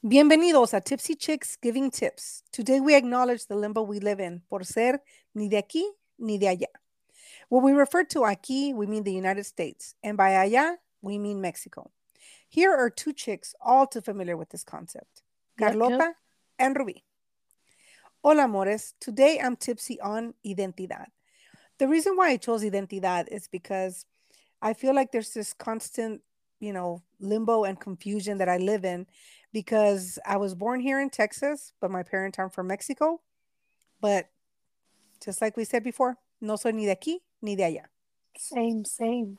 Bienvenidos a Tipsy Chicks Giving Tips. Today we acknowledge the limbo we live in, por ser ni de aquí ni de allá. When we refer to aquí, we mean the United States, and by allá, we mean Mexico. Here are two chicks all too familiar with this concept Carlota yep, and Ruby. Hola, amores. Today I'm tipsy on identidad. The reason why I chose identidad is because I feel like there's this constant, you know, limbo and confusion that I live in because I was born here in Texas, but my parents are from Mexico. But just like we said before, no soy ni de aquí ni de allá. Same, same.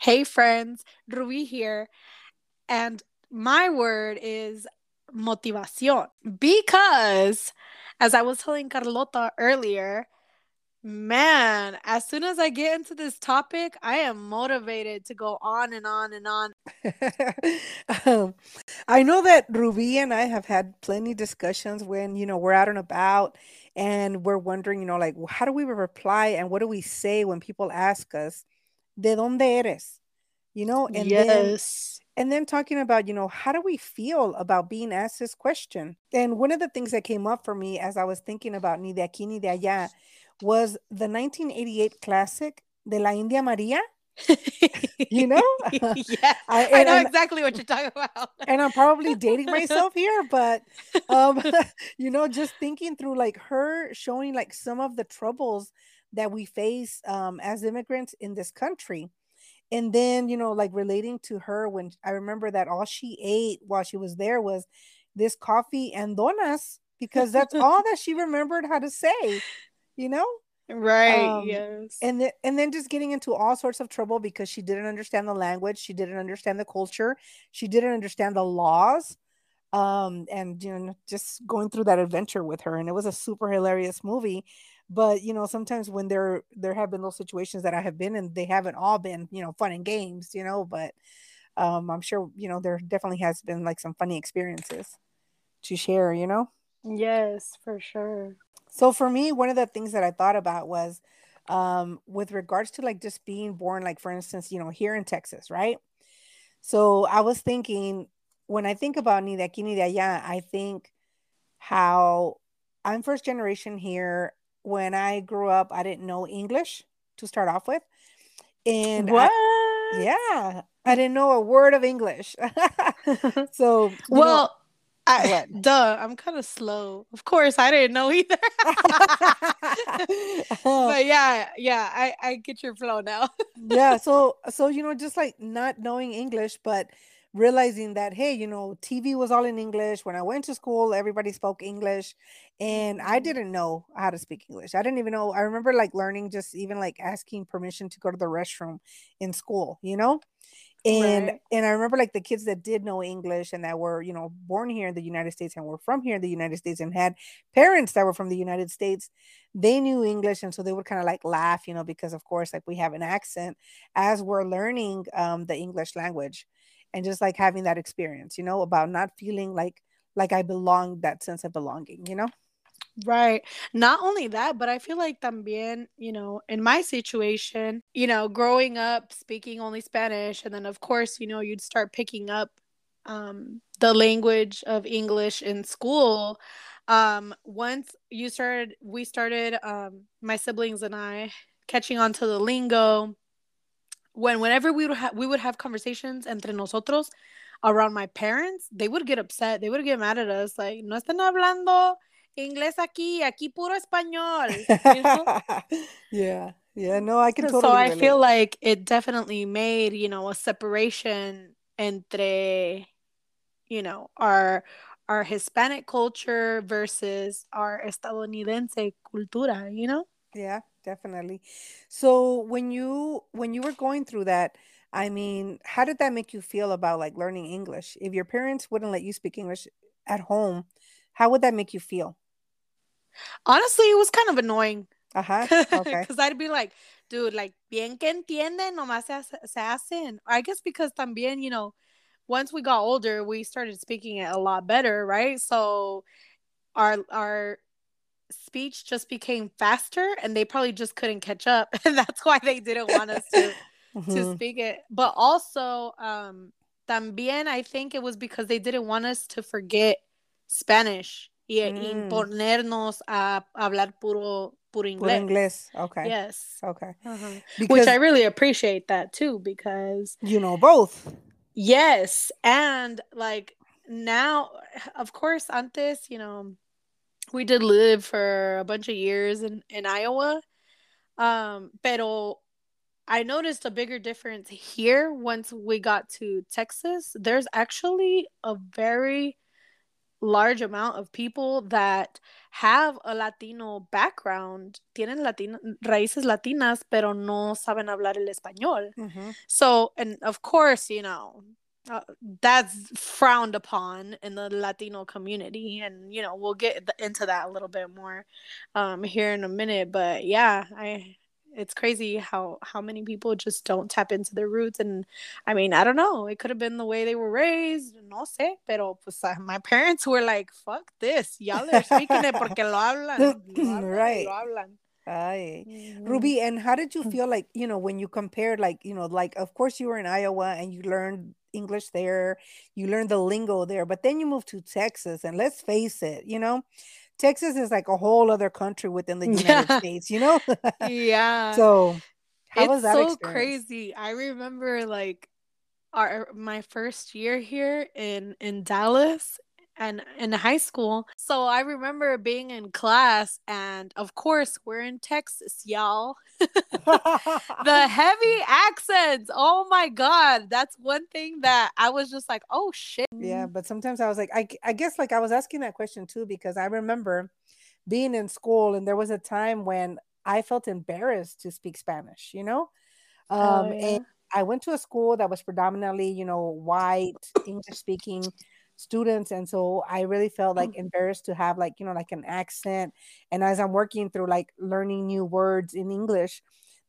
Hey, friends, Ruby here. And my word is motivación because, as I was telling Carlota earlier, Man, as soon as I get into this topic, I am motivated to go on and on and on. um, I know that Ruby and I have had plenty discussions when, you know, we're out and about and we're wondering, you know, like, how do we reply and what do we say when people ask us, ¿de dónde eres? You know, and yes. Then, and then talking about, you know, how do we feel about being asked this question? And one of the things that came up for me as I was thinking about ni de aquí ni de allá was the 1988 classic de la India Maria. you know? yeah. I, I know and, exactly what you're talking about. and I'm probably dating myself here, but um, you know, just thinking through like her showing like some of the troubles that we face um as immigrants in this country. And then, you know, like relating to her when I remember that all she ate while she was there was this coffee and donas because that's all that she remembered how to say you know? Right um, yes. and then and then just getting into all sorts of trouble because she didn't understand the language she didn't understand the culture she didn't understand the laws um and you know just going through that adventure with her and it was a super hilarious movie. But you know sometimes when there there have been those situations that i have been in they haven't all been you know fun and games you know but um i'm sure you know there definitely has been like some funny experiences to share you know? Yes for sure so for me, one of the things that I thought about was um, with regards to like just being born, like for instance, you know, here in Texas, right? So I was thinking when I think about ni de aquí ni de allá, I think how I'm first generation here. When I grew up, I didn't know English to start off with. And what? I, yeah, I didn't know a word of English. so, well, know, I, duh, I'm kind of slow. Of course, I didn't know either. but yeah, yeah, I, I get your flow now. yeah, so so you know, just like not knowing English, but realizing that hey, you know, TV was all in English. When I went to school, everybody spoke English, and I mm-hmm. didn't know how to speak English. I didn't even know. I remember like learning just even like asking permission to go to the restroom in school. You know and right. and i remember like the kids that did know english and that were you know born here in the united states and were from here in the united states and had parents that were from the united states they knew english and so they would kind of like laugh you know because of course like we have an accent as we're learning um, the english language and just like having that experience you know about not feeling like like i belong that sense of belonging you know Right. Not only that, but I feel like también, you know, in my situation, you know, growing up speaking only Spanish, and then of course, you know, you'd start picking up um, the language of English in school. Um, once you started, we started, um, my siblings and I, catching on to the lingo. When whenever we would have we would have conversations entre nosotros around my parents, they would get upset. They would get mad at us, like, no están hablando inglés aquí, aquí puro español. You know? yeah. Yeah, no, I can totally. So I relate. feel like it definitely made, you know, a separation entre, you know, our our Hispanic culture versus our estadounidense cultura, you know? Yeah, definitely. So when you when you were going through that, I mean, how did that make you feel about like learning English? If your parents wouldn't let you speak English at home, how would that make you feel? Honestly, it was kind of annoying. Uh-huh. Okay. Because I'd be like, dude, like, bien que entienden, nomás se, se hacen. I guess because también, you know, once we got older, we started speaking it a lot better, right? So our our speech just became faster and they probably just couldn't catch up. And that's why they didn't want us to mm-hmm. to speak it. But also, um, también I think it was because they didn't want us to forget Spanish y Mm. imponernos a hablar puro puro inglés. Puro inglés. English. Okay. Yes. Okay. Uh-huh. Because Which I really appreciate that too because you know both. yes, and like now of course antes, you know, we did live for a bunch of years in in Iowa. Um pero I noticed a bigger difference here once we got to Texas. There's actually a very large amount of people that have a Latino background, tienen Latina, raíces latinas, pero no saben hablar el español. Mhm. So, and of course, you know, uh, that's frowned upon in the Latino community. And, you know, we'll get into that a little bit more um, here in a minute. But yeah, I. It's crazy how how many people just don't tap into their roots, and I mean, I don't know. It could have been the way they were raised, no sé. Pero pues uh, my parents were like, "Fuck this, y'all are speaking it porque lo hablan, lo hablan, Right. lo hablan." Ay. Mhm. Ruby, and how did you Mm. feel like, you know, when you compared, like, you know, like, of course you were in Iowa and you learned English there, you learned the lingo there, but then you moved to Texas, and let's face it, you know, Texas is like a whole other country within the United Yeah. States, you know? yeah. so, how it's was that so experience? crazy. I remember like our my first year here in in Dallas and in high school. So I remember being in class and of course we're in Texas, y'all. the heavy accents. Oh my god, that's one thing that I was just like, "Oh shit." Yeah, but sometimes I was like, I, I guess like I was asking that question too because I remember being in school and there was a time when I felt embarrassed to speak Spanish, you know? Oh, Um, yeah. and I went to a school that was predominantly, you know, white, English speaking students. And so I really felt like mm. embarrassed to have like, you know, like an accent. And as I'm working through like learning new words in English,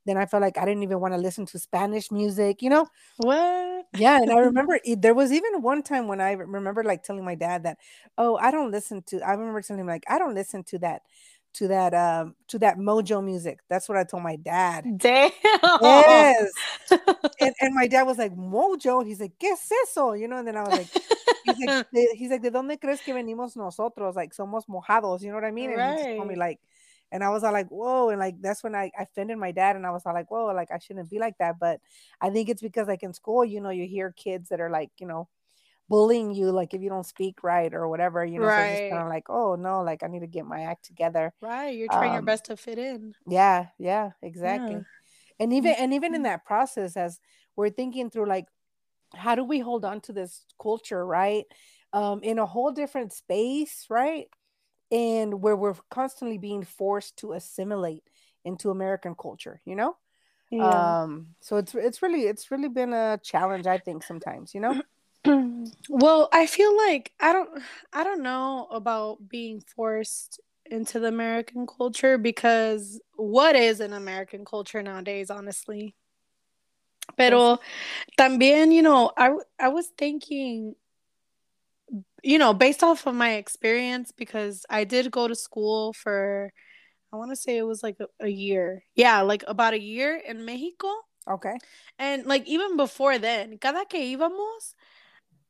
then I felt like I didn't even want to listen to Spanish music, you know? What? Yeah, and I remember there was even one time when I remember like telling my dad that, oh, I don't listen to. I remember telling him like, I don't listen to that, to that, um, to that Mojo music. That's what I told my dad. Damn. Yes, and and my dad was like, Mojo. He's like, ¿Qué es eso? You know, and then I was like, he's like, "De- he's like, ¿De dónde crees que venimos nosotros? Like, somos mojados. You know what I mean? And he just told me like, and I was all like, whoa, and like that's when I I offended my dad, and I was all like, whoa, like I shouldn't be like that. But I think it's because like in school, you know, you hear kids that are like, you know, bullying you, like if you don't speak right or whatever, you know, so it's just kind of like, oh no, like I need to get my act together. Right, you're trying your Um, best to fit in. yeah, yeah, exactly. Yeah. And even and even in Mhm. that process, as we're thinking through, like, how do we hold on to this culture, right? Um, in a whole different space, right? And where we're constantly being forced to assimilate into American culture, you know? Yeah. Um, so it's it's really it's really been a challenge, I think, sometimes, you know? Well, I feel like I don't I don't know about being forced into the American culture because what is an American culture nowadays, honestly? Pero también, you know, I I was thinking you know, based off of my experience because I did go to school for I want to say it was like a, a year. Yeah, like about a year in Mexico. Okay. And like even before then, cada que íbamos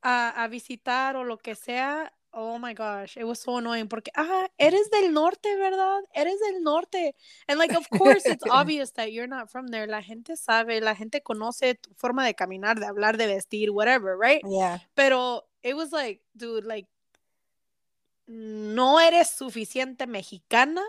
a, a visitar o lo que sea, oh my gosh, it was so annoying porque, ah, eres del norte, ¿verdad? Eres del norte. And like, of course, it's obvious that you're not from there. La gente sabe, la gente conoce tu forma de caminar, de hablar, de vestir, whatever, right? Yeah. Pero it was like, dude, like, no eres suficiente mexicana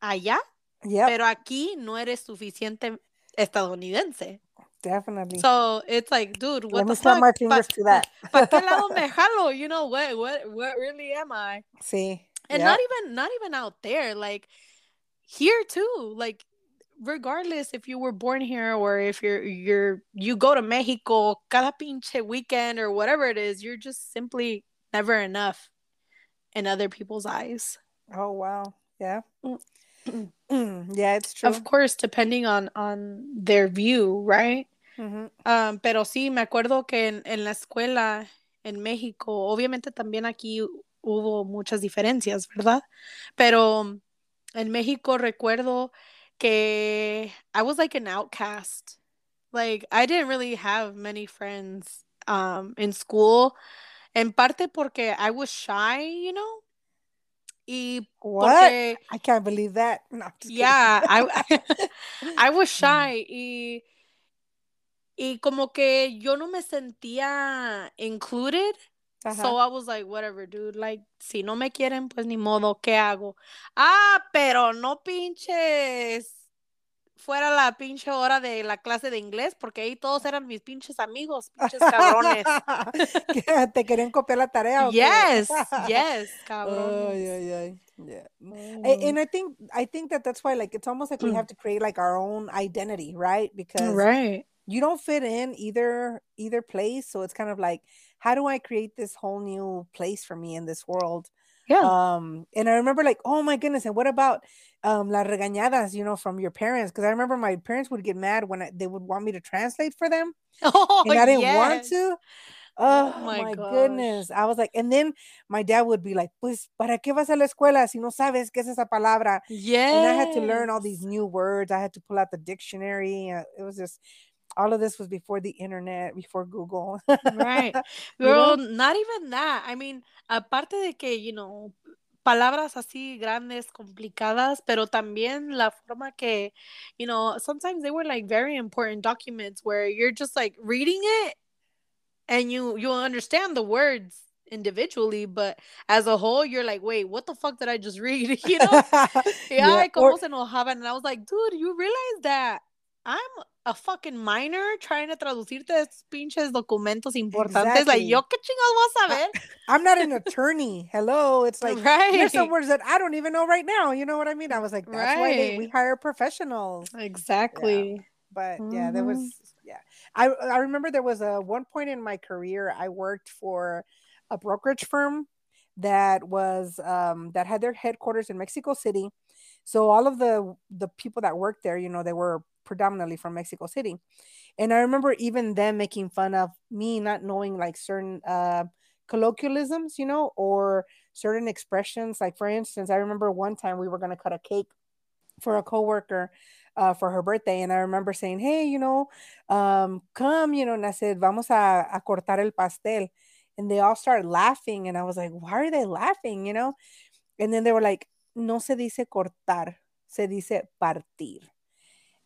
allá, Yep. pero aquí no eres suficiente estadounidense. Definitely. So it's like, dude, what Let the fuck? my fingers to that. ¿Para qué lado me jalo? You know what? What? What really am I? See. And Yep. not even, not even out there. Like here too. Like regardless if you were born here or if you're you're you go to Mexico cada pinche weekend or whatever it is, you're just simply never enough in other people's eyes. Oh wow. Yeah. Mm. yeah, it's true. Of course, depending on on their view, right? Um, pero sí, me acuerdo que en, en la escuela en México, obviamente también aquí hubo muchas diferencias, ¿verdad? Pero en México recuerdo que I was like an outcast. Like I didn't really have many friends um, in school. En parte porque I was shy, you know. Y What? porque, I can't believe that. No, yeah, I, I was shy y, y como que yo no me sentía included. So. I was like, whatever, dude. Like, si no me quieren, pues ni modo, ¿qué hago? Ah, pero no pinches fuera la pinche hora de la clase de inglés, porque ahí todos eran mis pinches amigos, pinches cabrones. ¿Te querían copiar la tarea yes, yes, cabrones. ay, ay. Yeah. Oh, no. And I think I think that that's why like it's almost like we Mm. have to create like our own identity, right? Because Right. You don't fit in either either place, so it's kind of like how do I create this whole new place for me in this world? Yeah. Um and I remember like oh my goodness, and what about um las regañadas, you know, from your parents? Because I remember my parents would get mad when I, they would want me to translate for them oh, and I didn't want to. Oh Oh, my my goodness. I was like, and then my dad would be like, pues, ¿para qué vas a la escuela si no sabes qué es esa palabra? Yeah. And I had to learn all these new words. I had to pull out the dictionary. uh, It was just, all of this was before the internet, before Google. Right. You know? Girl, not even that. I mean, aparte de que, you know, palabras así grandes, complicadas, pero también la forma que, you know, sometimes they were like very important documents where you're just like reading it and you you understand the words individually, but as a whole, you're like, wait, what the fuck did I just read? You know? Yeah, Yeah, como or- se enojaban. And I was like, dude, you realize that I'm a fucking minor trying to traducirte pinches documentos importantes. Like, yo qué chingados voy a saber? I'm not an attorney. Hello. It's like, right. there's some words that I don't even know right now. You know what I mean? I was like, that's why they, we hire professionals. Exactly. but yeah there was Mhm. yeah i i remember there was a one point in my career i worked for a brokerage firm that was um that had their headquarters in mexico city so all of the the people that worked there you know they were predominantly from mexico city and i remember even them making fun of me not knowing like certain uh colloquialisms you know or certain expressions like for instance i remember one time we were going to cut a cake for a coworker uh, for her birthday. And I remember saying, hey, you know, um, come, you know, and I said, vamos a, a cortar el pastel. And they all started laughing. And I was like, why are they laughing, you know? And then they were like, no se dice cortar, se dice partir.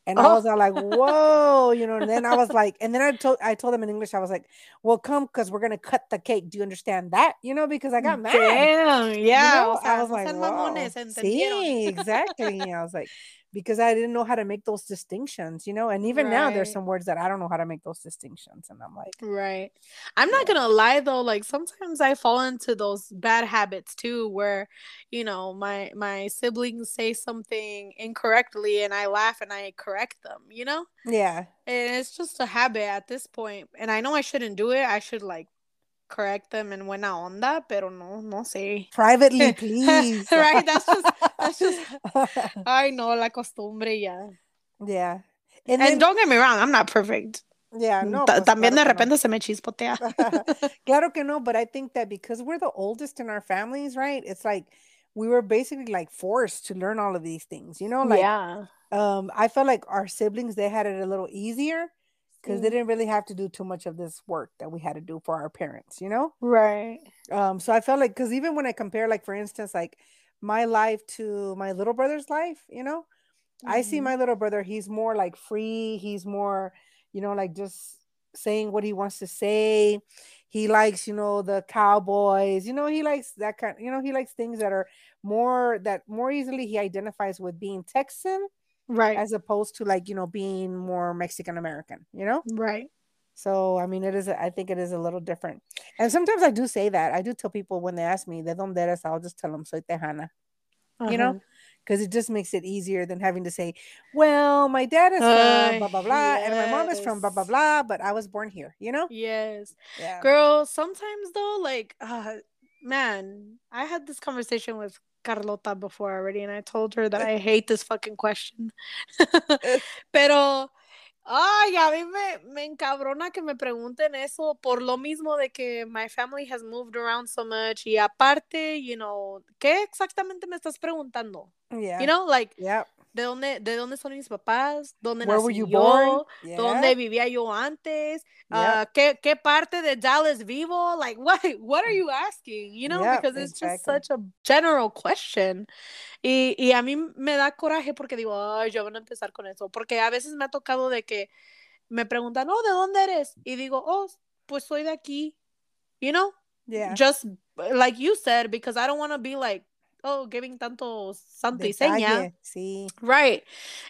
And I Oh. was all like, whoa, you know, and then I was like, and then I told I told them in English, I was like, well, come because we're gonna cut the cake. Do you understand that? You know, because I got mad. Damn. Yeah. know, o sea, I was like, mamones. Sí, exactly. I was like, because I didn't know how to make those distinctions, you know, and even now there's some words that I don't know how to make those distinctions, and I'm like, Right. I'm not gonna lie though, like sometimes I fall into those bad habits too where, you know, my my siblings say something incorrectly and I laugh and I correct them, you know? yeah, And it's just a habit at this. And I know I shouldn't do it. I should like correct them and in buena onda, pero no, no sé. privately, please. Right, that's just- just- I know la costumbre ya. yeah, And, and then don't get me wrong, I'm not perfect. yeah, no, pues, También de claro no. repente se me chispotea. claro que no, but I think that because we're the oldest in our families, right? It's like we were basically like forced to learn all of these things, you know, like yeah. um i felt like our siblings they had it a little easier because they didn't really have to do too much of this work that we had to do for our parents you know Right. um so i felt like because even when i compare like for instance like my life to my little brother's life you know i see my mm-hmm. little brother he's more like free he's more you know like just saying what he wants to say he likes you know the cowboys you know he likes that kind you know he likes things that are more that more easily he identifies with being texan Right. as opposed to like you know being more Mexican American, you know. right. So I mean, it is. I think it is a little different. And sometimes I do say that. I do tell people when they ask me, "De dónde eres?" I'll just tell them, "Soy tejana," you know, Uh-huh. because it just makes it easier than having to say, "Well, my dad is from Ay, blah blah blah, and my mom is from blah blah blah, but I was born here," you know. Yes. Yeah. Girl, sometimes though, like, uh, man, I had this conversation with Carlota before already, and I told her that I hate this fucking question. Pero, ay, a mí me, me encabrona que me pregunten eso por lo mismo de que my family has moved around so much. Y aparte, you know, ¿qué exactamente me estás preguntando? Yeah. You know, like, Yep. ¿De dónde, de dónde son mis papás? ¿Dónde Where nací yo? Yeah. ¿Dónde vivía yo antes? Yep. Uh, ¿qué, ¿Qué parte de Dallas vivo? Like, what, what are you asking? You know, Yep, because it's just exactly. such a general question. Y, y a mí me da coraje porque digo, ay, yo van a empezar con eso. Porque a veces me ha tocado de que me preguntan, oh, ¿de dónde eres? Y digo, oh, pues soy de aquí. You know, Yeah. just like you said, because I don't want to be like, oh, giving tanto santa y seña. Detalle, Sí. Right.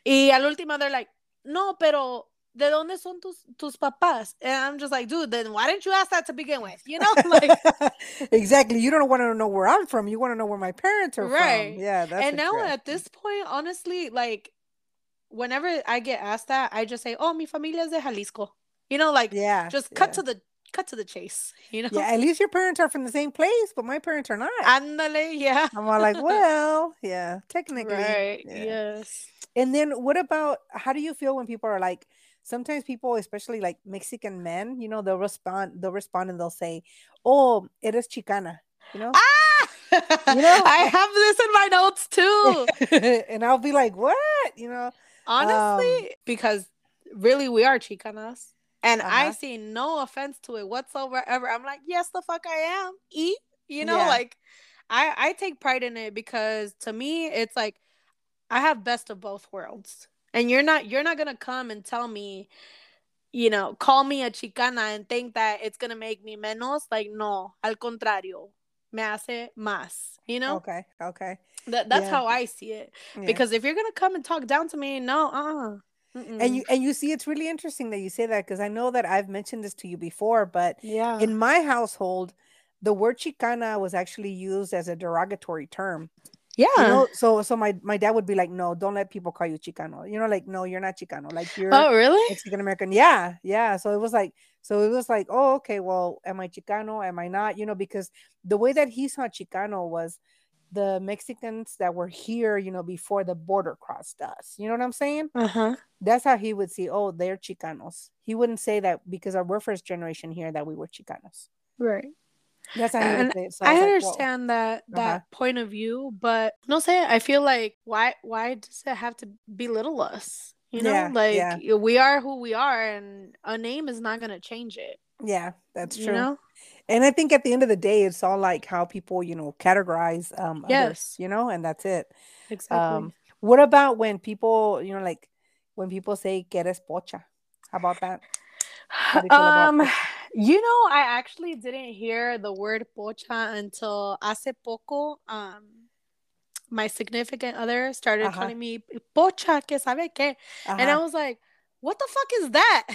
Y al último, they're like, no, pero ¿de dónde son tus, tus papás? And I'm just like, dude, then why didn't you ask that to begin with? You know, like, exactly. You don't want to know where I'm from. You want to know where my parents are Right. from. Yeah, that's and now at this point, honestly, like, whenever I get asked that, I just say, oh, mi familia es de Jalisco. You know, like, yeah, just cut yeah. to the cut to the chase. You know, Yeah, at least your parents are from the same place, but my parents are not. Ándale, yeah. I'm all like, well, yeah, technically. Right. yeah. Yes. And then what about how do you feel when people are like sometimes people, especially like Mexican men, you know, they'll respond, they'll respond and they'll say, Oh, eres chicana, you know? Ah! You know, I I- have this in my notes too. and I'll be like, What? You know? Honestly, because really we are chicanas. And I Uh-huh. see no offense to it whatsoever. Ever. I'm like, yes, the fuck I am. E, you know, Yeah. like I I take pride in it because to me it's like I have best of both worlds. And you're not you're not gonna come and tell me, you know, call me a chicana and think that it's gonna make me menos. Like, no, al contrario. Me hace más. You know? Okay, okay. That that's Yeah. how I see it. Yeah. Because if you're gonna come and talk down to me, no, uh uh and you and you see it's really interesting that you say that because I know that I've mentioned this to you before, but yeah. in my household, the word chicana was actually used as a derogatory term. yeah. You know, so so my my dad would be like, "No, don't let people call you chicano." You know, like, "No, you're not chicano. Like you're oh really? Mexican American." Yeah, yeah. So it was like, so it was like, "Oh, okay. Well, am I chicano? Am I not?" You know, because the way that he saw chicano was the Mexicans that were here, you know, before the border crossed us. You know what I'm saying? Uh-huh. That's how he would see. Oh, they're chicanos. He wouldn't say that because our we're first generation here that we were chicanos. Right. That's how he would say it. So I, like, understand that that Uh-huh. point of view, but no say I feel like why why does it have to belittle us? You know, Yeah, like yeah. we are who we are and a name is not gonna change it. Yeah, that's You true. know? And I think at the end of the day, it's all like how people, you know, categorize um others, Yes. you know, and that's it. Exactly. Um, what about when people, you know, like when people say que eres pocha? How about that? How you about um you know, I actually didn't hear the word pocha until hace poco. Um my significant other started Uh-huh. calling me pocha, que sabe que. And I Uh-huh. was like, what the fuck is that?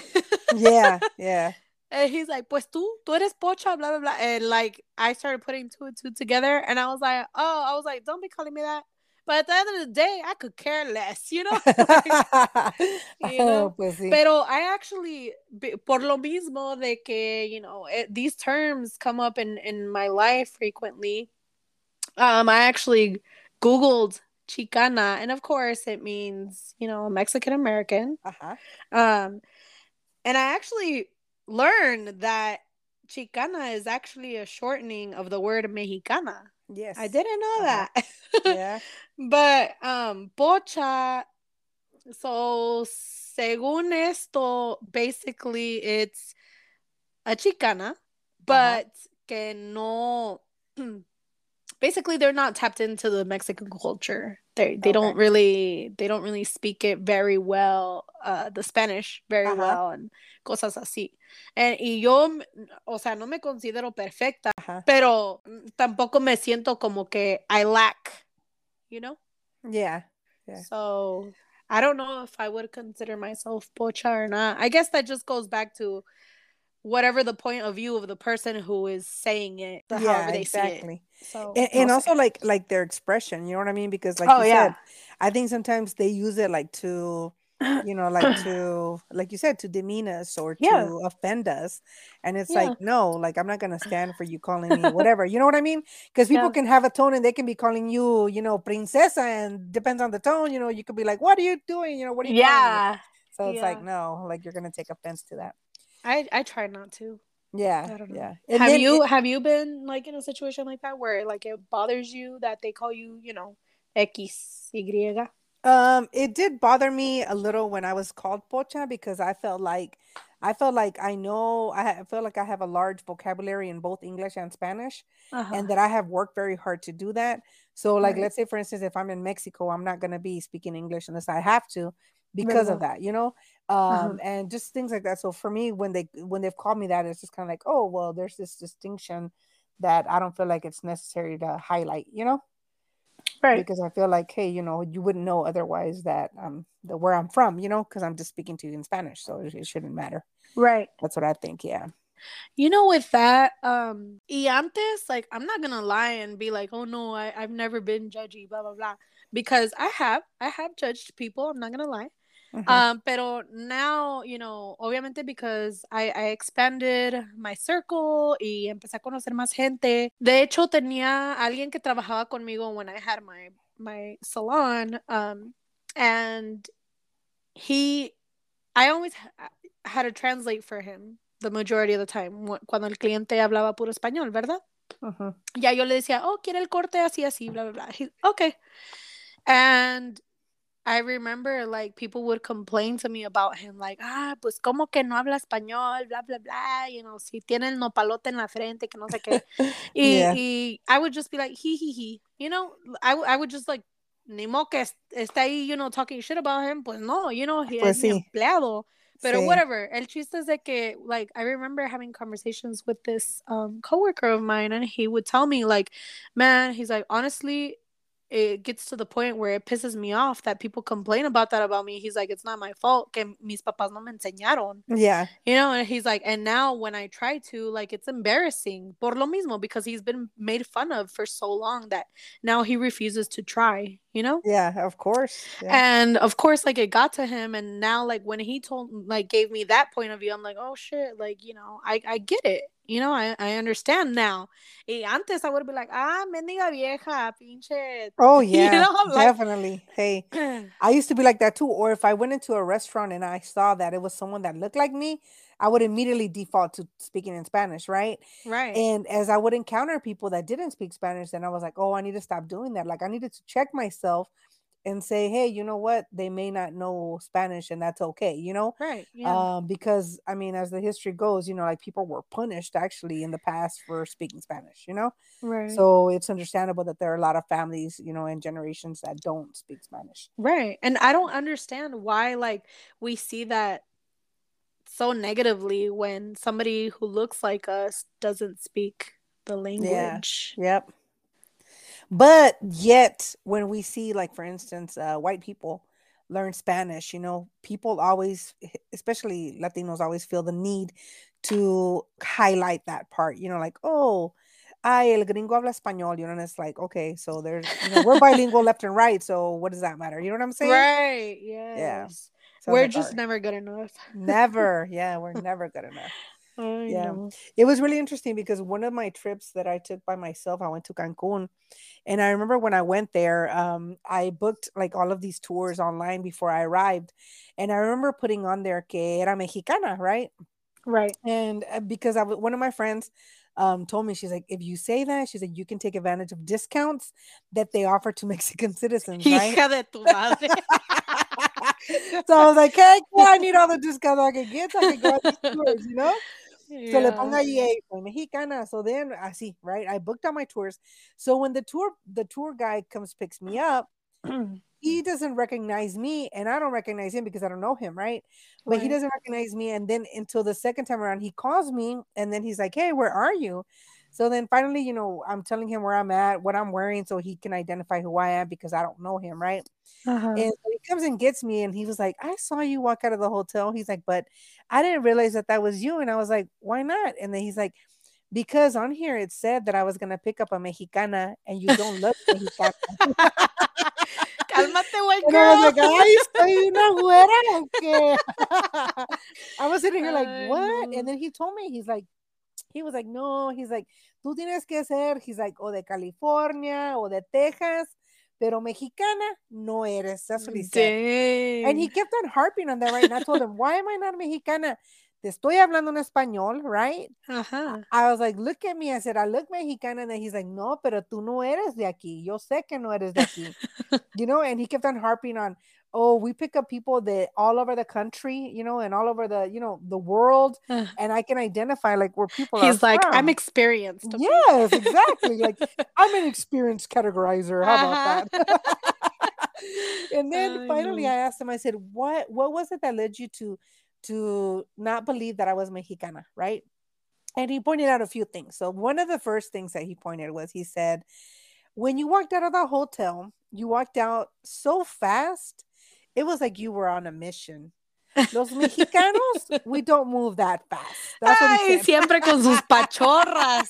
Yeah, yeah. And he's like, pues tú, tú eres pocha, blah, blah, blah. And like, I started putting two and two together. And I was like, oh, I was like, don't be calling me that. But at the end of the day, I could care less, you know? you know, pues sí. Pero I actually, por lo mismo de que, you know, it, these terms come up in, in my life frequently. Um, I actually Googled Chicana. And of course, it means, you know, Mexican American. Uh-huh. Um, and I actually learned that Chicana is actually a shortening of the word Mexicana. Yes. I didn't know Uh-huh. that. Yeah. but um, Pocha. So, según esto, basically it's a Chicana, but que no. Basically, they're not tapped into the Mexican culture. They they don't really they don't really speak it very well, uh, the Spanish very well and cosas así. And y yo, m- o sea, no me considero perfecta, pero tampoco me siento como que I lack, you know? Yeah. Yeah. So I don't know if I would consider myself pocha or not. I guess that just goes back to whatever the point of view of the person who is saying it, the, yeah, however they see it. So and, and also like like their expression you know what i mean because like Oh, you yeah. said i think sometimes they use it like to you know like to like you said to demean us or Yeah. to offend us and it's Yeah. like no like i'm not gonna stand for you calling me whatever you know what i mean because people Yeah. can have a tone and they can be calling you you know princesa and depends on the tone you know you could be like what are you doing you know what are you calling me?" yeah, so it's like no like you're gonna take offense to that I I try not to. yeah I don't know. yeah And have then you have you been like in a situation like that where like it bothers you that they call you you know X Y? Um, it did bother me a little when I was called pocha because I felt like I felt like I know I feel like I have a large vocabulary in both English and Spanish, Uh-huh. and that I have worked very hard to do that. So, like, Right. let's say for instance, if I'm in Mexico, I'm not gonna be speaking English unless I have to because of that, you know. Uh-huh. Um, and just things like that. So for me, when they when they've called me that, it's just kind of like, oh well, there's this distinction that I don't feel like it's necessary to highlight, you know Right. because I feel like, hey, you know, you wouldn't know otherwise that um the where I'm from, you know, because I'm just speaking to you in Spanish, so it, it shouldn't matter. Right. That's what I think. Yeah. You know, with that, um, y antes, like, I'm not gonna lie and be like, oh no, I, I've never been judgy, blah blah blah, because I have, I have judged people. I'm not gonna lie. Um, pero now, you know, obviamente because I, I expanded my circle y empecé a conocer más gente. De hecho, tenía alguien que trabajaba conmigo when I had my my salon, um, and he, I always ha- had to translate for him the majority of the time cuando el cliente hablaba puro español, ¿verdad? Mhm. ya yo le decía, oh, quiere el corte así, así, blah, blah, blah. He, okay. And I remember like people would complain to me about him, like, ah, pues como que no habla español, blah, blah, blah, you know, si tiene el nopalote en la frente, que no sé qué. Y, Yeah. y I would just be like, he, he, he, you know, I, I would just like, ni mo que est- esté ahí, you know, talking shit about him, pues no, you know, he Pues es mi sí. empleado. Pero Sí. whatever. El chiste es de que, like, I remember having conversations with this um coworker of mine, and he would tell me, like, man, he's like, honestly, it gets to the point where it pisses me off that people complain about that about me. He's like, it's not my fault que mis papás no me enseñaron. Yeah. You know, and he's like, and now when I try to, like, it's embarrassing por lo mismo because he's been made fun of for so long that now he refuses to try, you know? Yeah. Of course. Yeah. And of course, like it got to him, and now like when he told, like gave me that point of view, I'm like, oh shit, like you know, I I get it, you know, I I understand now. Y antes I would be like, ah, mendiga vieja, pinche. Oh You yeah. know, like- definitely. Hey, I used to be like that too. Or if I went into a restaurant and I saw that it was someone that looked like me, I would immediately default to speaking in Spanish, right? right. And as I would encounter people that didn't speak Spanish, then I was like, oh, I need to stop doing that. Like I needed to check myself and say, hey, you know what? They may not know Spanish and that's okay, you know? right. Yeah. Um, because I mean, as the history goes, you know, like people were punished actually in the past for speaking Spanish, you know? right. So it's understandable that there are a lot of families, you know, and generations that don't speak Spanish. right. And I don't understand why like we see that so negatively when somebody who looks like us doesn't speak the language. Yeah. Yep. But yet, when we see, like, for instance, uh, white people learn Spanish, you know, people always, especially Latinos, always feel the need to highlight that part, you know, like, oh, ay, el gringo habla español, you know, and it's like, okay, so there's, you know, we're bilingual left and right, so what does that matter? You know what I'm saying? Right. Yes. So We're just never good enough. never, yeah, we're never good enough. I Yeah. know. It was really interesting because one of my trips that I took by myself, I went to Cancun. And I remember when I went there, um, I booked like all of these tours online before I arrived. And I remember putting on there que era mexicana, right? Right. And uh, because I w- one of my friends um, told me, she's like, if you say that, she said, you can take advantage of discounts that they offer to Mexican citizens, right? Hija de tu madre. so I was like, hey, yeah, I need all the discounts I can get so I can go on these tours, you know? So le ponga ahí, "Hey, soy mexicana. So then así, right? I booked all my tours. So when the tour the tour guide comes picks me up, he doesn't recognize me and I don't recognize him because I don't know him, right? But he doesn't recognize me. And then until the second time around, he calls me and then he's like, Hey, where are you? So then finally, you know, I'm telling him where I'm at, what I'm wearing, so he can identify who I am because I don't know him, right? Uh-huh. And so he comes and gets me, and he was like, I saw you walk out of the hotel. He's like, but I didn't realize that that was you. And I was like, why not? And then he's like, because on here it said that I was gonna pick up a Mexicana, and you don't look Mexicana. Cálmate, white I was like, ay, soy una güera? I was sitting here like, what? And then he told me, he's like, he was like, no, he's like, tú tienes que ser, he's like, o de California o de Texas, pero mexicana no eres. That's what he said. And he kept on harping on that, right? And I told him, why am I not Mexicana? te estoy hablando en español, right? Uh-huh. I was like, look at me. I said, I look Mexicana. And then he's like, no, pero tú no eres de aquí. Yo sé que no eres de aquí. you know, and he kept on harping on, oh, we pick up people that all over the country, you know, and all over the, you know, the world. And I can identify like where people He's like, I'm experienced. okay?" Yes, exactly. like I'm an experienced categorizer. How Uh-huh. about that? and then I finally. I asked him, I said, What what was it that led you to to not believe that I was Mexicana, right? And he pointed out a few things. So one of the first things that he pointed was he said, when you walked out of the hotel, you walked out so fast, it was like you were on a mission. Los mexicanos, we don't move that fast. That's Ay, siempre con sus pachorras.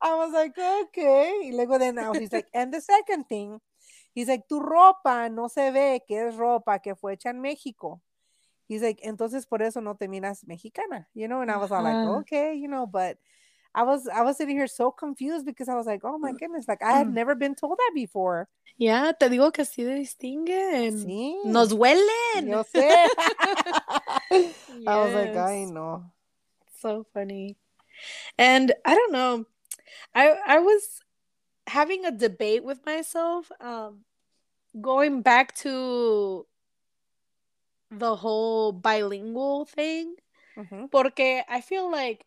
I was like, okay. Y luego then now he's like, and the second thing, he's like, tu ropa no se ve que es ropa que fue hecha en México. He's like, entonces por eso no te miras mexicana, you know? And I was all like, okay, you know, but I was I was sitting here so confused because I was like, oh my goodness, like I had Mm. never been told that before. Yeah, te digo que sí distinguen. Sí. Nos huelen. Yo sé. I was like, I know. so funny. And I don't know. I I was having a debate with myself um going back to the whole bilingual thing Mhm. porque I feel like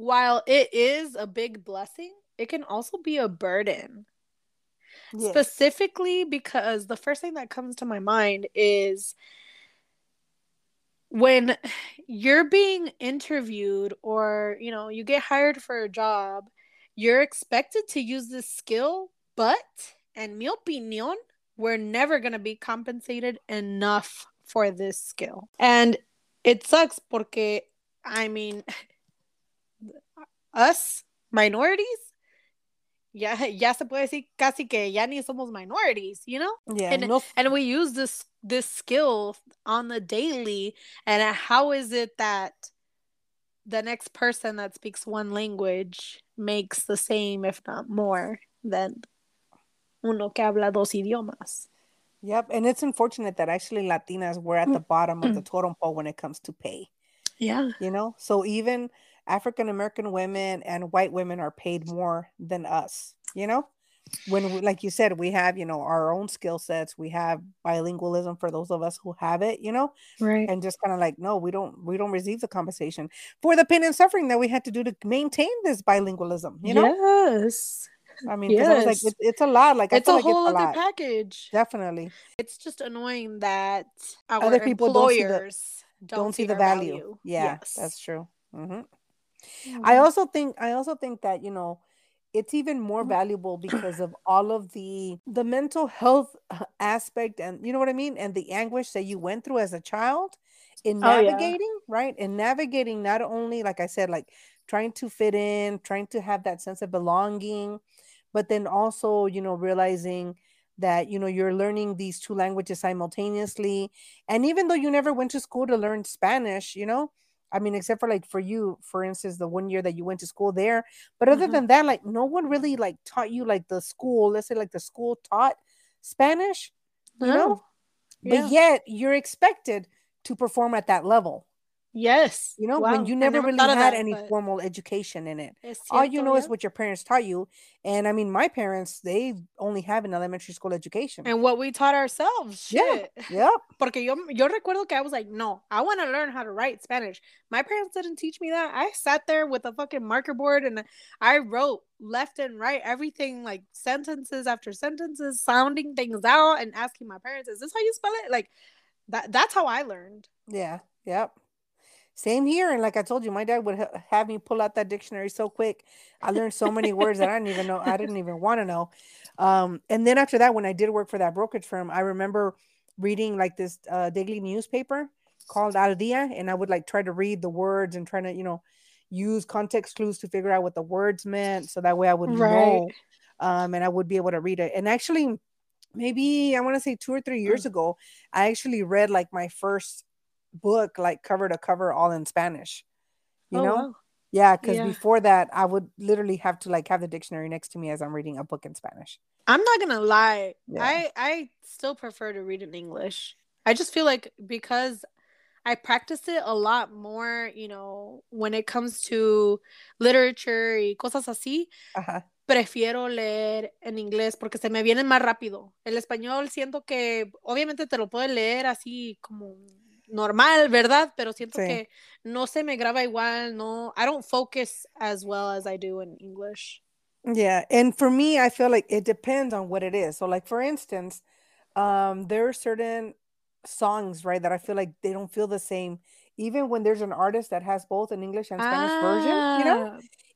while it is a big blessing, it can also be a burden. Yes. Specifically because the first thing that comes to my mind is when you're being interviewed or you know you get hired for a job you're expected to use this skill but and mi opinion we're never going to be compensated enough for this skill and it sucks porque i mean us minorities yeah, ya se puede decir casi que ya ni somos minorities you know? Yeah. and- no, and we use this this skill on the daily and how is it that the next person that speaks one language makes the same if not more than uno que habla dos idiomas? Yep, and it's unfortunate that actually Latinas were at the bottom of the mm. totem pole when it comes to pay. yeah. You know, so even African American women and white women are paid more than us. You know, when we, like you said, we have you know our own skill sets. We have bilingualism for those of us who have it. You know, right and just kind of like no, we don't we don't receive the compensation for the pain and suffering that we had to do to maintain this bilingualism. You know, yes I mean, 'cause I was like, it, it's a lot. Like it's I a feel like whole it's a other lot. package Definitely. it's just annoying that our Other people don't see the- employers don't, see the our value. Yeah, Yes. that's true. Mm-hmm. Hmm I also think I also think that you know it's even more valuable because of all of the the mental health uh, aspect and you know what I mean? And the anguish that you went through as a child in Oh, yeah. navigating right? In navigating not only like I said like trying to fit in trying to have that sense of belonging but then also you know realizing that you know you're learning these two languages simultaneously. And even though you never went to school to learn Spanish you know I mean, except for like for you, for instance, the one year that you went to school there. But other Mhm. than that, like no one really like taught you like the school, let's say like the school taught Spanish, you know? No. But yet you're expected to perform at that level, Yes. you know, Wow. when you I never, really had that, any but formal education in it. es All you cierto, know is what your parents taught you. And I mean, my parents, they only have an elementary school education. And what we taught ourselves. Yeah. Shit. Yep. Porque yo, yo recuerdo que I was like, no, I want to learn how to write Spanish. My parents didn't teach me that. I sat there with a fucking marker board and I wrote left and right everything like sentences after sentences, sounding things out and asking my parents, is this how you spell it? Like that that's how I learned. Yeah. Yep. Same here. And like I told you, my dad would ha- have me pull out that dictionary so quick. I learned so many words that I didn't even know. I didn't even want to know. Um, and then after that, when I did work for that brokerage firm, I remember reading like this uh, daily newspaper called Al Dia, and I would like try to read the words and trying to, you know, use context clues to figure out what the words meant, so that way I would Right. know, um, and I would be able to read it. And actually, maybe I want to say two or three years ago, I actually read like my first book, like cover to cover, all in Spanish. You Oh, know, wow. yeah, because Yeah. before that, I would literally have to like have the dictionary next to me as I'm reading a book in Spanish. I'm not gonna lie. Yeah. I I still prefer to read in English. I just feel like because I practice it a lot more, you know, when it comes to literature y cosas así. Ajá. Prefiero leer en inglés porque se me vienen más rápido. El español siento que obviamente te lo puedes leer así como normal, ¿verdad? Pero siento Sí. que no se me graba igual, no. I don't focus as well as I do in English. Yeah, and for me, I feel like it depends on what it is. So, like for instance, um, there are certain songs, right, that I feel like they don't feel the same, even when there's an artist that has both an English and Spanish version, you know?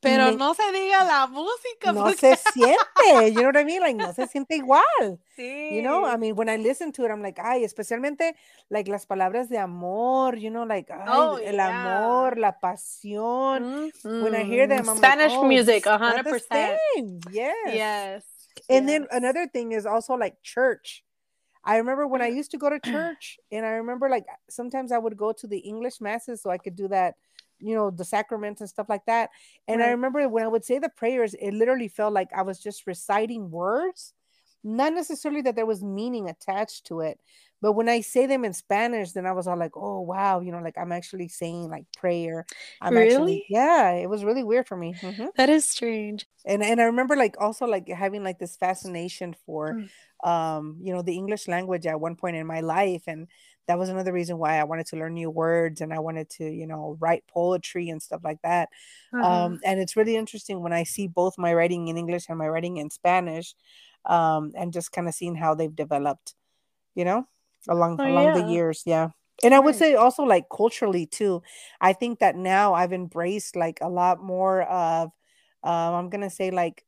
Pero me- no se diga la música. No porque- se siente, you know what I mean? Like, no se siente igual, Sí. you know? I mean, when I listen to it, I'm like, ay, especialmente like las palabras de amor, you know, like, ay, Oh, el yeah. amor, la pasión. When I hear Mhm. them, I'm Spanish like, oh, music, it's not the 100%. same. Yes. Yes. And then another thing is also like church. I remember when I used to go to church, and I remember like sometimes I would go to the English masses so I could do that, you know, the sacraments and stuff like that. And I remember when I would say the prayers, it literally felt like I was just reciting words, not necessarily that there was meaning attached to it. But when I say them in Spanish, then I was all like, oh, wow, you know, like I'm actually saying like prayer. I'm actually, Really? yeah, it was really weird for me. Mhm That is strange. and and I remember like also like having like this fascination for Mm. um you know the English language at one point in my life and that was another reason why I wanted to learn new words and I wanted to you know write poetry and stuff like that Uh-huh. um and it's really interesting when I see both my writing in English and my writing in Spanish um and just kind of seeing how they've developed you know along Oh, along the years yeah and I would say also like culturally too I think that now I've embraced like a lot more of um, I'm gonna say like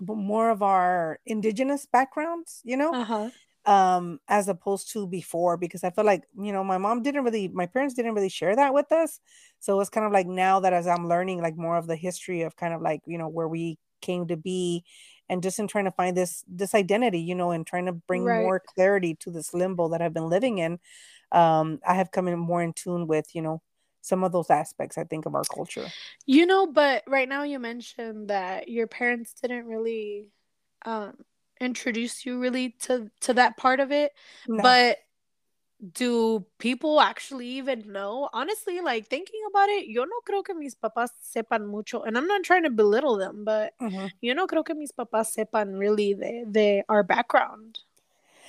more of our indigenous backgrounds, you know, Uh-huh. Um, as opposed to before, because I feel like, you know, my mom didn't really, my parents didn't really share that with us. So it's kind of like now that as I'm learning like more of the history of kind of like, you know, where we came to be and just in trying to find this this identity, you know, and trying to bring Right. more clarity to this limbo that I've been living in. Um, I have come in more in tune with, you know, some of those aspects, I think, of our culture. You know, but right now you mentioned that your parents didn't really um introduce you really to to that part of it. No. But do people actually even know? Honestly, like thinking about it, yo no creo que mis papás sepan mucho. And I'm not trying to belittle them, but Mhm. yo no creo que mis papás sepan really de, de our background.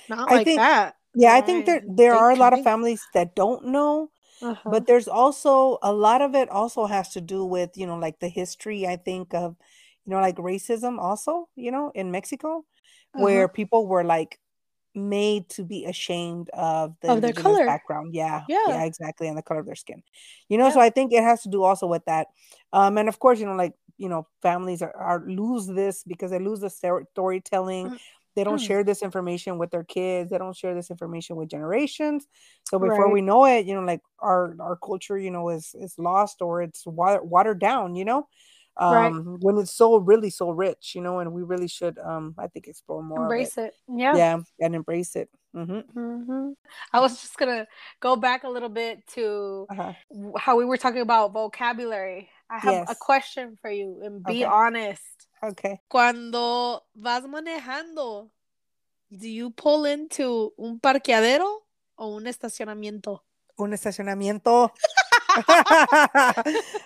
Not I like think- that. Yeah, I think there there think- are a lot of families that don't know, Uh-huh. but there's also a lot of it also has to do with, you know, like the history, I think, of, you know, like racism also, you know, in Mexico, where Uh-huh. people were like made to be ashamed of the Of their color. background. Yeah. Yeah. Yeah, exactly. And the color of their skin. You know, so I think it has to do also with that. Um, and of course, you know, like, you know, families are, are lose this because they lose the storytelling. Mm. They don't Mm. share this information with their kids. They don't share this information with generations. So before Right. we know it, you know, like our our culture, you know, is is lost or it's water, watered down, you know, Right. um, when it's so really so rich, you know, and we really should, um, I think, explore more Embrace of it. Yeah. yeah, and embrace it. hmm hmm I was just gonna go back a little bit to Uh-huh. how we were talking about vocabulary. I have a question for you, and be Okay. honest. Okay. Cuando vas manejando, do you pull into un parqueadero o un estacionamiento? Un estacionamiento.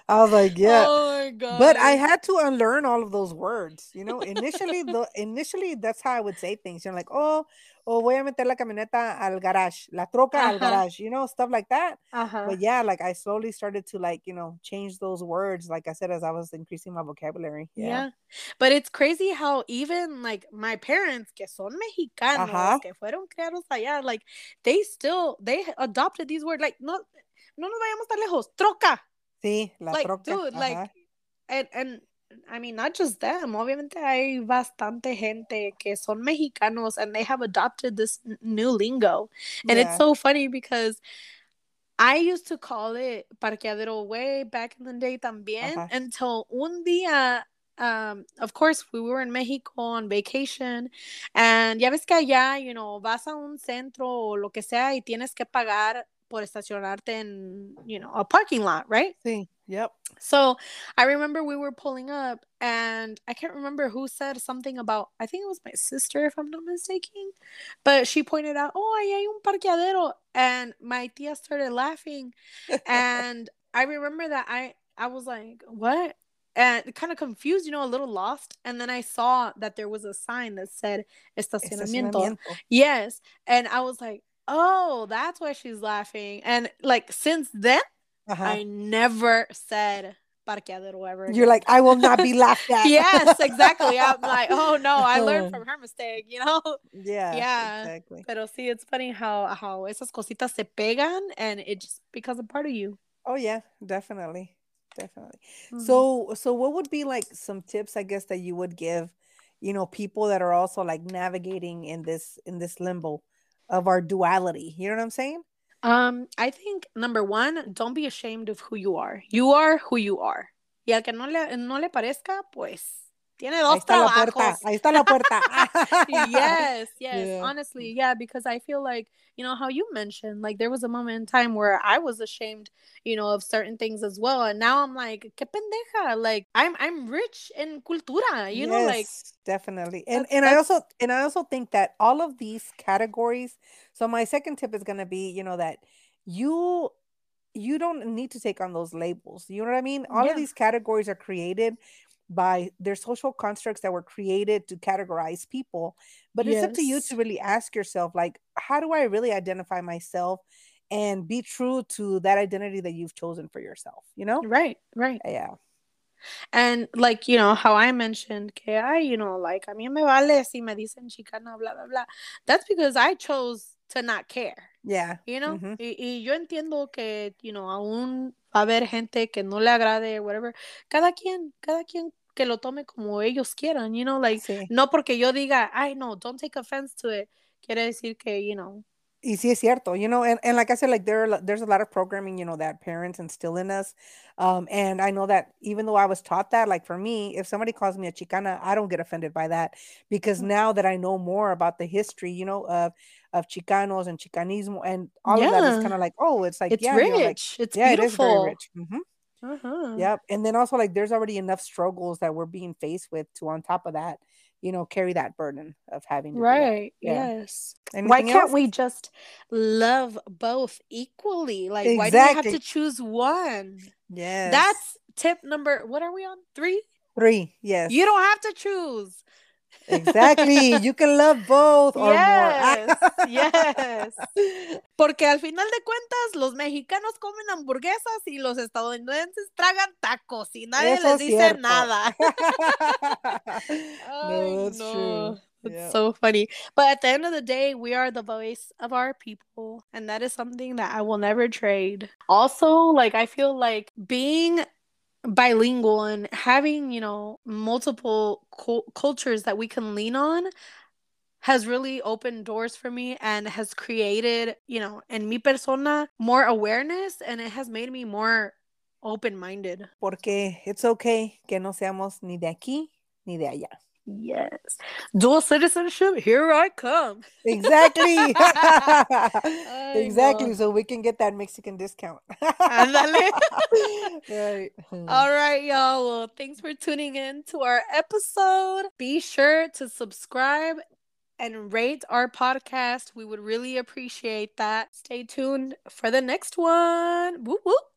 I was like, yeah. Oh my god. But I had to unlearn all of those words, you know. Initially, the initially that's how I would say things. You're like, oh, oh, voy a meter la camioneta al garage, la troca al garage, you know, stuff like that. uh-huh. But yeah, like I slowly started to like, you know, change those words, like I said, as I was increasing my vocabulary. Yeah. Yeah. But it's crazy how even like my parents, que son mexicanos, Ajá. que fueron criados allá, like they still they adopted these words. Like no, no nos vayamos tan lejos. Troca. Sí, la like troca. dude, like and and I mean not just them. Obviamente hay bastante gente que son mexicanos and they have adopted this new lingo. And Yeah. it's so funny because I used to call it parqueadero way back in the day también until un día um, of course we were in Mexico on vacation and ya ves que allá, you know, vas a un centro o lo que sea y tienes que pagar por estacionarte en, you know, a parking lot, right? Sí, Yep. So I remember we were pulling up, and I can't remember who said something about, I think it was my sister, if I'm not mistaken, but she pointed out, oh, ahí hay un parqueadero. And my tia started laughing. and I remember that I, I was like, what? And kind of confused, you know, a little lost. And then I saw that there was a sign that said estacionamiento. Estacionamiento. Yes. And I was like, oh, that's why she's laughing. And like since then, Uh-huh. I never said parqueadero ever. You're like, I will not be laughed at. yes, exactly. I'm like, oh no, I learned from her mistake, you know. yeah. Yeah. Exactly. Pero see, it's funny how how esas cositas se pegan and it just becomes a part of you. Oh yeah, definitely. Definitely. Mhm. So so what would be like some tips I guess that you would give, you know, people that are also like navigating in this in this limbo of our duality. You know what I'm saying? Um, I think number one, don't be ashamed of who you are. You are who you are. Y al que no le, no le parezca, pues tiene Ahí dos está la puerta. Ahí está la puerta. yes, yes. Yeah. Honestly, yeah, because I feel like, you know, how you mentioned, like there was a moment in time where I was ashamed, you know, of certain things as well. And now I'm like, que pendeja. Like I'm I'm rich in cultura, you know, like definitely. And and I also and I also think that all of these categories. So my second tip is gonna be, you know, that you you don't need to take on those labels. You know what I mean? All Yeah. of these categories are created by their social constructs that were created to categorize people. But it's up to you to really ask yourself, like, how do I really identify myself and be true to that identity that you've chosen for yourself? You know? right, right. Yeah. And like, you know, how I mentioned que I, you know, like a mí me vale si me dicen chicana, blah, blah, blah. That's because I chose to not care. Yeah. you know Mhm. y, y yo entiendo que you know aún va a haber gente que no le agrade whatever cada quien cada quien que lo tome como ellos quieran you know like Sí. no porque yo diga ay no don't take offense to it quiere decir que you know Y sí es cierto, you know, and, and like I said, like there there's a lot of programming, you know, that parents instill in us. Um, and I know that even though I was taught that, like for me, if somebody calls me a chicana, I don't get offended by that because Mm. now that I know more about the history, you know, of of chicanos and chicanismo and all of that, Yeah. it's kind of like, oh, it's like it's yeah, you know, like rich it's yeah, it is very beautiful rich. hmm Uh-huh. Yep. And then also like there's already enough struggles that we're being faced with to on top of that, you know, carry that burden of having to right Yeah. yes why can't else? we just love both equally like why do we have to choose one Yes. that's tip number what are we on three three. Yes. you don't have to choose Exactly. You can love both or Yes, more. yes. Porque al final de cuentas, los mexicanos comen hamburguesas y los estadounidenses tragan tacos y nadie Eso les es dice cierto. nada. no, Ay, that's no. true. It's Yeah. so funny. But at the end of the day, we are the voice of our people. And that is something that I will never trade. Also, like, I feel like being bilingual and having, you know, multiple cul- cultures that we can lean on has really opened doors for me and has created, you know, in mi persona more awareness and it has made me more open minded. Porque it's okay que no seamos ni de aquí ni de allá. Yes. Dual citizenship, here I come. Exactly. Exactly. So we can get that Mexican discount. Right. All right, y'all. Well, thanks for tuning in to our episode. Be sure to subscribe and rate our podcast. We would really appreciate that. Stay tuned for the next one. Whoop whoop.